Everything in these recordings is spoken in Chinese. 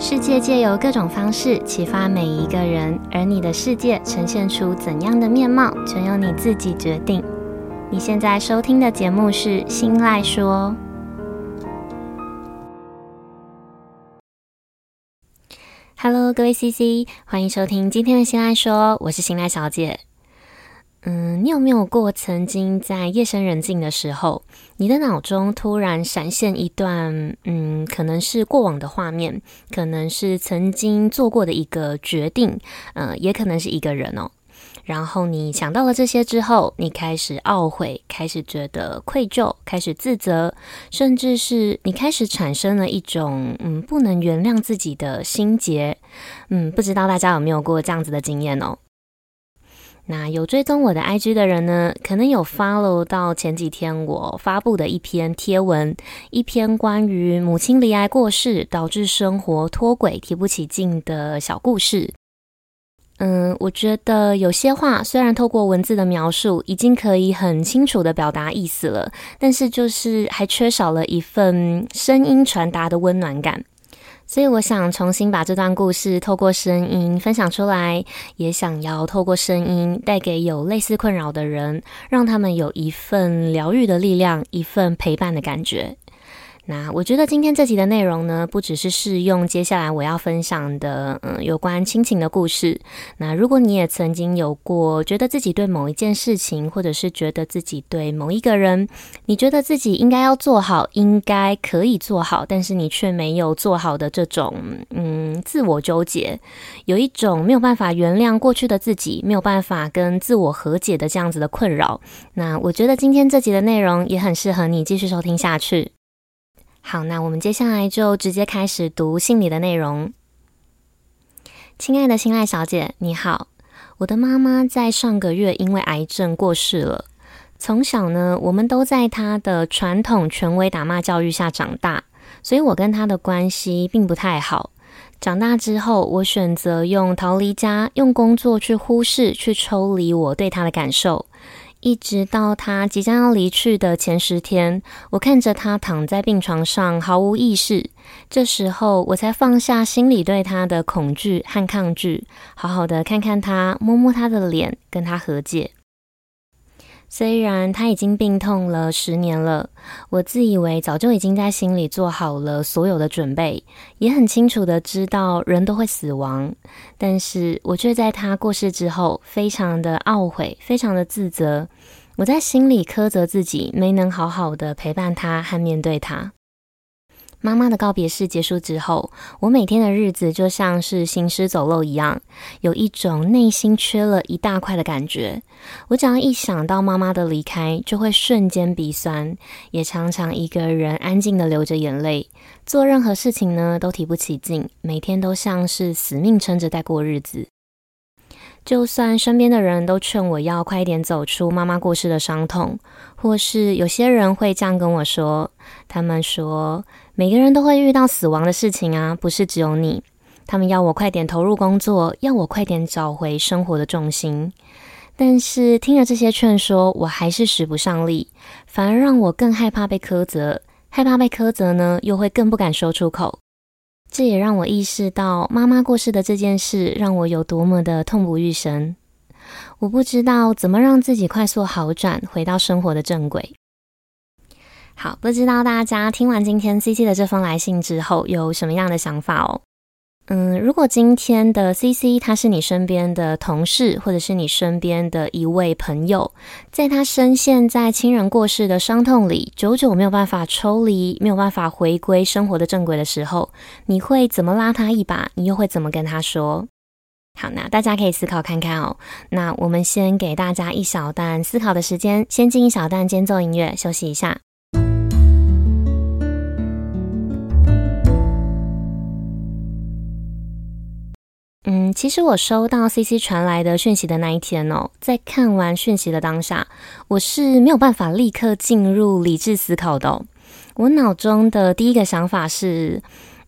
世界借由各种方式启发每一个人，而你的世界呈现出怎样的面貌，全由你自己决定。你现在收听的节目是《新赖说》。Hello，各位 CC，欢迎收听今天的《新赖说》，我是新赖小姐。嗯，你有没有过曾经在夜深人静的时候，你的脑中突然闪现一段，嗯，可能是过往的画面，可能是曾经做过的一个决定，嗯，也可能是一个人哦。然后你想到了这些之后，你开始懊悔，开始觉得愧疚，开始自责，甚至是你开始产生了一种，嗯，不能原谅自己的心结。嗯，不知道大家有没有过这样子的经验哦？那有追踪我的 IG 的人呢，可能有 follow 到前几天我发布的一篇贴文，一篇关于母亲离癌过世导致生活脱轨、提不起劲的小故事。嗯，我觉得有些话虽然透过文字的描述已经可以很清楚的表达意思了，但是就是还缺少了一份声音传达的温暖感。所以我想重新把这段故事透过声音分享出来，也想要透过声音带给有类似困扰的人，让他们有一份疗愈的力量，一份陪伴的感觉。那我觉得今天这集的内容呢，不只是适用接下来我要分享的，嗯，有关亲情的故事。那如果你也曾经有过觉得自己对某一件事情，或者是觉得自己对某一个人，你觉得自己应该要做好，应该可以做好，但是你却没有做好的这种，嗯，自我纠结，有一种没有办法原谅过去的自己，没有办法跟自我和解的这样子的困扰。那我觉得今天这集的内容也很适合你继续收听下去。好，那我们接下来就直接开始读信里的内容。亲爱的心赖小姐，你好，我的妈妈在上个月因为癌症过世了。从小呢，我们都在她的传统权威打骂教育下长大，所以我跟她的关系并不太好。长大之后，我选择用逃离家，用工作去忽视、去抽离我对她的感受。一直到他即将要离去的前十天，我看着他躺在病床上毫无意识，这时候我才放下心里对他的恐惧和抗拒，好好的看看他，摸摸他的脸，跟他和解。虽然他已经病痛了十年了，我自以为早就已经在心里做好了所有的准备，也很清楚的知道人都会死亡，但是我却在他过世之后，非常的懊悔，非常的自责，我在心里苛责自己没能好好的陪伴他和面对他。妈妈的告别式结束之后，我每天的日子就像是行尸走肉一样，有一种内心缺了一大块的感觉。我只要一想到妈妈的离开，就会瞬间鼻酸，也常常一个人安静的流着眼泪，做任何事情呢都提不起劲，每天都像是死命撑着在过日子。就算身边的人都劝我要快一点走出妈妈过世的伤痛，或是有些人会这样跟我说，他们说每个人都会遇到死亡的事情啊，不是只有你。他们要我快点投入工作，要我快点找回生活的重心。但是听了这些劝说，我还是使不上力，反而让我更害怕被苛责，害怕被苛责呢，又会更不敢说出口。这也让我意识到，妈妈过世的这件事让我有多么的痛不欲生。我不知道怎么让自己快速好转，回到生活的正轨。好，不知道大家听完今天 CC 的这封来信之后，有什么样的想法哦？嗯，如果今天的 CC 他是你身边的同事，或者是你身边的一位朋友，在他深陷在亲人过世的伤痛里，久久没有办法抽离，没有办法回归生活的正轨的时候，你会怎么拉他一把？你又会怎么跟他说？好，那大家可以思考看看哦。那我们先给大家一小段思考的时间，先进一小段间奏音乐，休息一下。嗯，其实我收到 CC 传来的讯息的那一天哦，在看完讯息的当下，我是没有办法立刻进入理智思考的。我脑中的第一个想法是，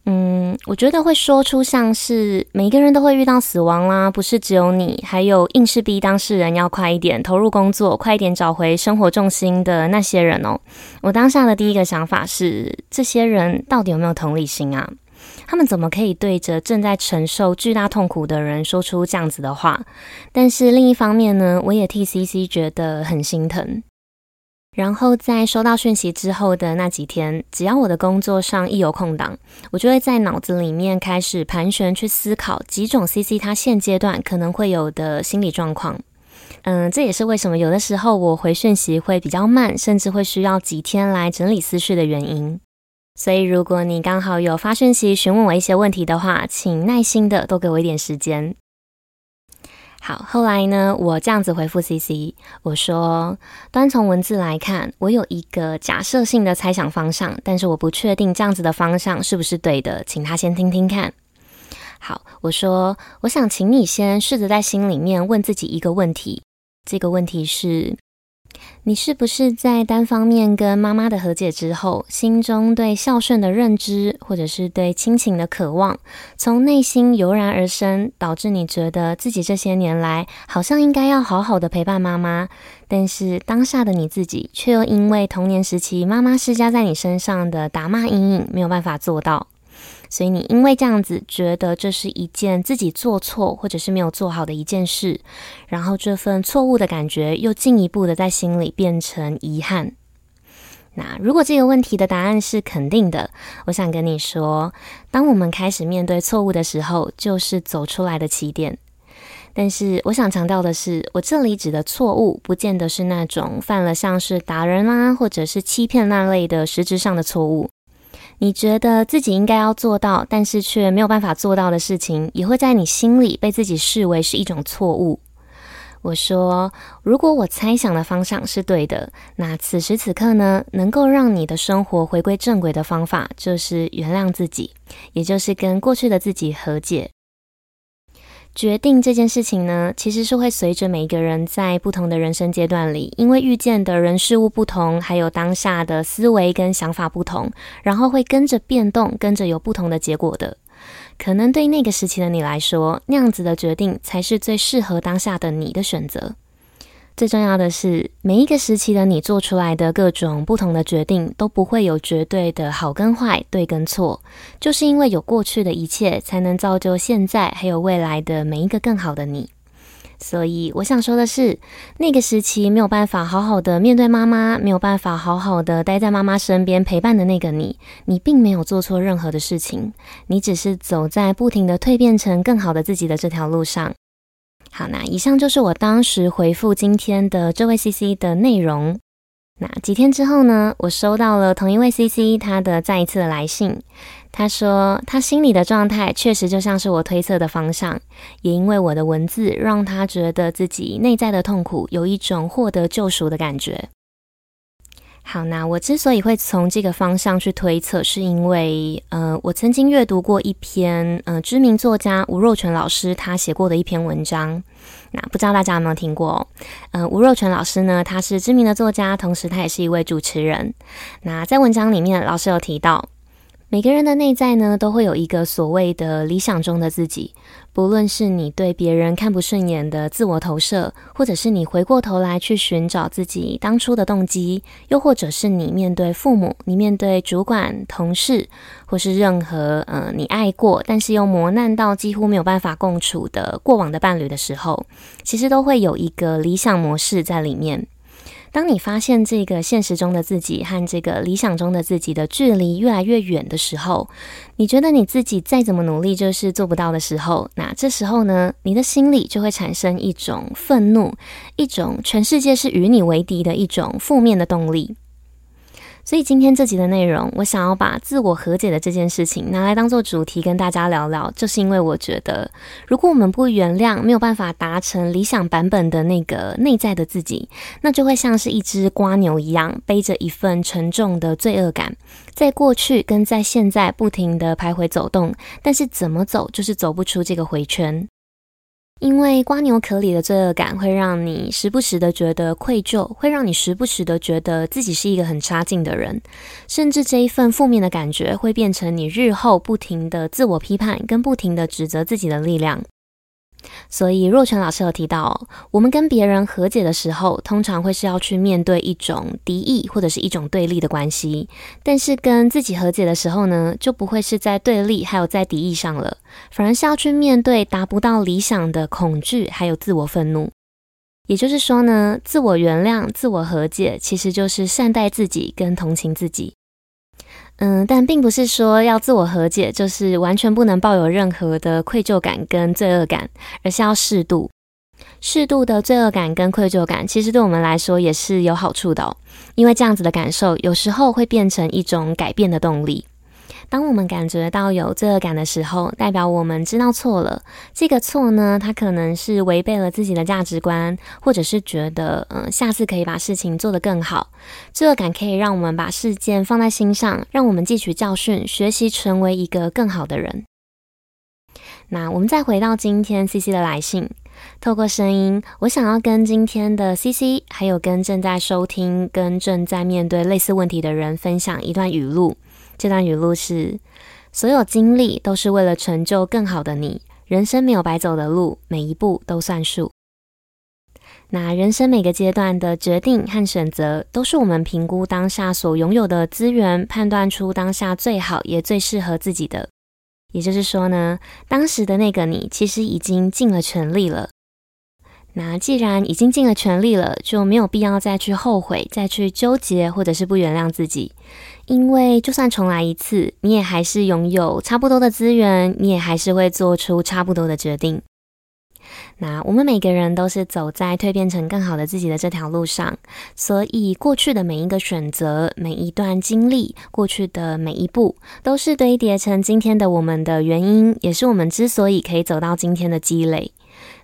嗯，我觉得会说出像是每个人都会遇到死亡啦，不是只有你，还有硬是逼当事人要快一点投入工作，快一点找回生活重心的那些人哦。我当下的第一个想法是，这些人到底有没有同理心啊？他们怎么可以对着正在承受巨大痛苦的人说出这样子的话？但是另一方面呢，我也替 CC 觉得很心疼。然后在收到讯息之后的那几天，只要我的工作上一有空档，我就会在脑子里面开始盘旋，去思考几种 CC 他现阶段可能会有的心理状况。嗯，这也是为什么有的时候我回讯息会比较慢，甚至会需要几天来整理思绪的原因。所以，如果你刚好有发讯息询问我一些问题的话，请耐心的多给我一点时间。好，后来呢，我这样子回复 CC，我说，单从文字来看，我有一个假设性的猜想方向，但是我不确定这样子的方向是不是对的，请他先听听看。好，我说，我想请你先试着在心里面问自己一个问题，这个问题是。你是不是在单方面跟妈妈的和解之后，心中对孝顺的认知，或者是对亲情的渴望，从内心油然而生，导致你觉得自己这些年来好像应该要好好的陪伴妈妈，但是当下的你自己却又因为童年时期妈妈施加在你身上的打骂阴影，没有办法做到。所以你因为这样子觉得这是一件自己做错或者是没有做好的一件事，然后这份错误的感觉又进一步的在心里变成遗憾。那如果这个问题的答案是肯定的，我想跟你说，当我们开始面对错误的时候，就是走出来的起点。但是我想强调的是，我这里指的错误，不见得是那种犯了像是打人啦，或者是欺骗那类的实质上的错误。你觉得自己应该要做到，但是却没有办法做到的事情，也会在你心里被自己视为是一种错误。我说，如果我猜想的方向是对的，那此时此刻呢，能够让你的生活回归正轨的方法，就是原谅自己，也就是跟过去的自己和解。决定这件事情呢，其实是会随着每一个人在不同的人生阶段里，因为遇见的人事物不同，还有当下的思维跟想法不同，然后会跟着变动，跟着有不同的结果的。可能对那个时期的你来说，那样子的决定才是最适合当下的你的选择。最重要的是，每一个时期的你做出来的各种不同的决定，都不会有绝对的好跟坏、对跟错。就是因为有过去的一切，才能造就现在还有未来的每一个更好的你。所以，我想说的是，那个时期没有办法好好的面对妈妈，没有办法好好的待在妈妈身边陪伴的那个你，你并没有做错任何的事情，你只是走在不停的蜕变成更好的自己的这条路上。好，那以上就是我当时回复今天的这位 CC 的内容。那几天之后呢，我收到了同一位 CC 他的再一次的来信。他说，他心里的状态确实就像是我推测的方向，也因为我的文字，让他觉得自己内在的痛苦有一种获得救赎的感觉。好，那我之所以会从这个方向去推测，是因为，呃，我曾经阅读过一篇，呃，知名作家吴若权老师他写过的一篇文章。那不知道大家有没有听过？呃，吴若权老师呢，他是知名的作家，同时他也是一位主持人。那在文章里面，老师有提到。每个人的内在呢，都会有一个所谓的理想中的自己。不论是你对别人看不顺眼的自我投射，或者是你回过头来去寻找自己当初的动机，又或者是你面对父母、你面对主管、同事，或是任何呃你爱过但是又磨难到几乎没有办法共处的过往的伴侣的时候，其实都会有一个理想模式在里面。当你发现这个现实中的自己和这个理想中的自己的距离越来越远的时候，你觉得你自己再怎么努力就是做不到的时候，那这时候呢，你的心里就会产生一种愤怒，一种全世界是与你为敌的一种负面的动力。所以今天这集的内容，我想要把自我和解的这件事情拿来当做主题跟大家聊聊，就是因为我觉得，如果我们不原谅，没有办法达成理想版本的那个内在的自己，那就会像是一只瓜牛一样，背着一份沉重的罪恶感，在过去跟在现在不停地徘徊走动，但是怎么走就是走不出这个回圈。因为瓜牛壳里的罪恶感会让你时不时的觉得愧疚，会让你时不时的觉得自己是一个很差劲的人，甚至这一份负面的感觉会变成你日后不停的自我批判跟不停的指责自己的力量。所以若权老师有提到，我们跟别人和解的时候，通常会是要去面对一种敌意或者是一种对立的关系；但是跟自己和解的时候呢，就不会是在对立还有在敌意上了，反而是要去面对达不到理想的恐惧还有自我愤怒。也就是说呢，自我原谅、自我和解，其实就是善待自己跟同情自己。嗯，但并不是说要自我和解，就是完全不能抱有任何的愧疚感跟罪恶感，而是要适度。适度的罪恶感跟愧疚感，其实对我们来说也是有好处的哦，因为这样子的感受，有时候会变成一种改变的动力。当我们感觉到有罪恶感的时候，代表我们知道错了。这个错呢，它可能是违背了自己的价值观，或者是觉得，嗯、下次可以把事情做得更好。罪恶感可以让我们把事件放在心上，让我们汲取教训，学习成为一个更好的人。那我们再回到今天 CC 的来信，透过声音，我想要跟今天的 CC，还有跟正在收听、跟正在面对类似问题的人分享一段语录。这段语录是：所有经历都是为了成就更好的你。人生没有白走的路，每一步都算数。那人生每个阶段的决定和选择，都是我们评估当下所拥有的资源，判断出当下最好也最适合自己的。也就是说呢，当时的那个你，其实已经尽了全力了。那既然已经尽了全力了，就没有必要再去后悔、再去纠结，或者是不原谅自己。因为就算重来一次，你也还是拥有差不多的资源，你也还是会做出差不多的决定。那我们每个人都是走在蜕变成更好的自己的这条路上，所以过去的每一个选择、每一段经历、过去的每一步，都是堆叠成今天的我们的原因，也是我们之所以可以走到今天的积累。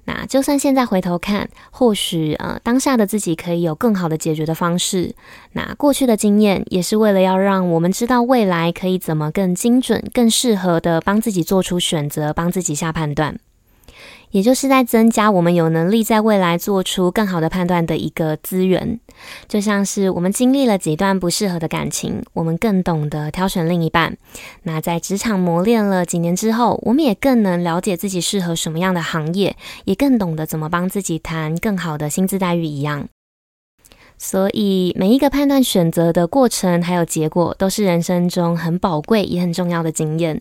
那就算现在回头看，或许呃当下的自己可以有更好的解决的方式。那过去的经验也是为了要让我们知道未来可以怎么更精准、更适合的帮自己做出选择，帮自己下判断。也就是在增加我们有能力在未来做出更好的判断的一个资源，就像是我们经历了几段不适合的感情，我们更懂得挑选另一半。那在职场磨练了几年之后，我们也更能了解自己适合什么样的行业，也更懂得怎么帮自己谈更好的薪资待遇一样。所以每一个判断选择的过程还有结果，都是人生中很宝贵也很重要的经验。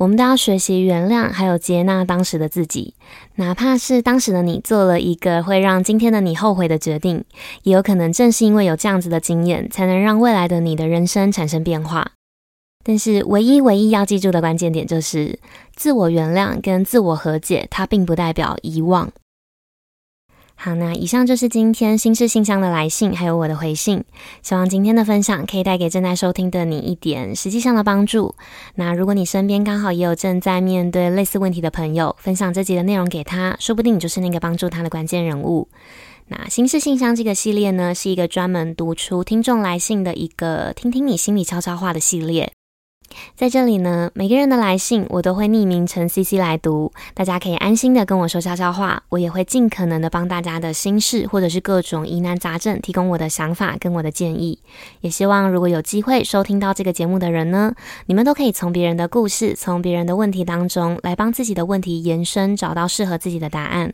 我们都要学习原谅，还有接纳当时的自己，哪怕是当时的你做了一个会让今天的你后悔的决定，也有可能正是因为有这样子的经验，才能让未来的你的人生产生变化。但是，唯一唯一要记住的关键点就是，自我原谅跟自我和解，它并不代表遗忘。好，那以上就是今天心事信箱的来信，还有我的回信。希望今天的分享可以带给正在收听的你一点实际上的帮助。那如果你身边刚好也有正在面对类似问题的朋友，分享这集的内容给他，说不定你就是那个帮助他的关键人物。那心事信箱这个系列呢，是一个专门读出听众来信的一个听听你心里悄悄话的系列。在这里呢，每个人的来信我都会匿名成 CC 来读，大家可以安心的跟我说悄悄话，我也会尽可能的帮大家的心事或者是各种疑难杂症提供我的想法跟我的建议。也希望如果有机会收听到这个节目的人呢，你们都可以从别人的故事，从别人的问题当中来帮自己的问题延伸，找到适合自己的答案。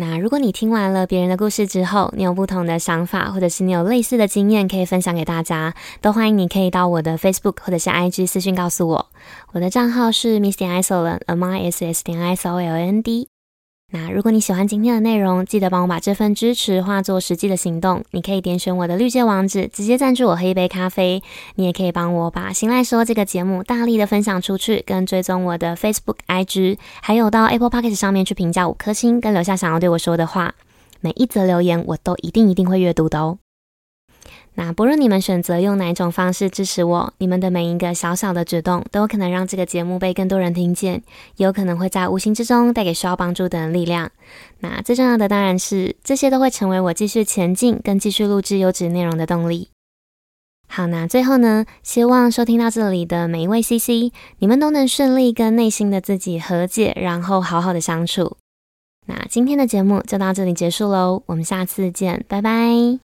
那如果你听完了别人的故事之后，你有不同的想法，或者是你有类似的经验可以分享给大家，都欢迎你可以到我的 Facebook 或者是 IG 私讯告诉我。我的账号是 Miss 点 Isoland，M I S S 点 I S O L A N D。那如果你喜欢今天的内容，记得帮我把这份支持化作实际的行动。你可以点选我的绿界网址，直接赞助我喝一杯咖啡。你也可以帮我把《心来说》这个节目大力的分享出去，跟追踪我的 Facebook、IG，还有到 Apple Podcast 上面去评价五颗星，跟留下想要对我说的话。每一则留言我都一定一定会阅读的哦。那不论你们选择用哪一种方式支持我，你们的每一个小小的举动都有可能让这个节目被更多人听见，有可能会在无形之中带给需要帮助的人力量。那最重要的当然是，这些都会成为我继续前进跟继续录制优质内容的动力。好，那最后呢，希望收听到这里的每一位 CC，你们都能顺利跟内心的自己和解，然后好好的相处。那今天的节目就到这里结束喽，我们下次见，拜拜。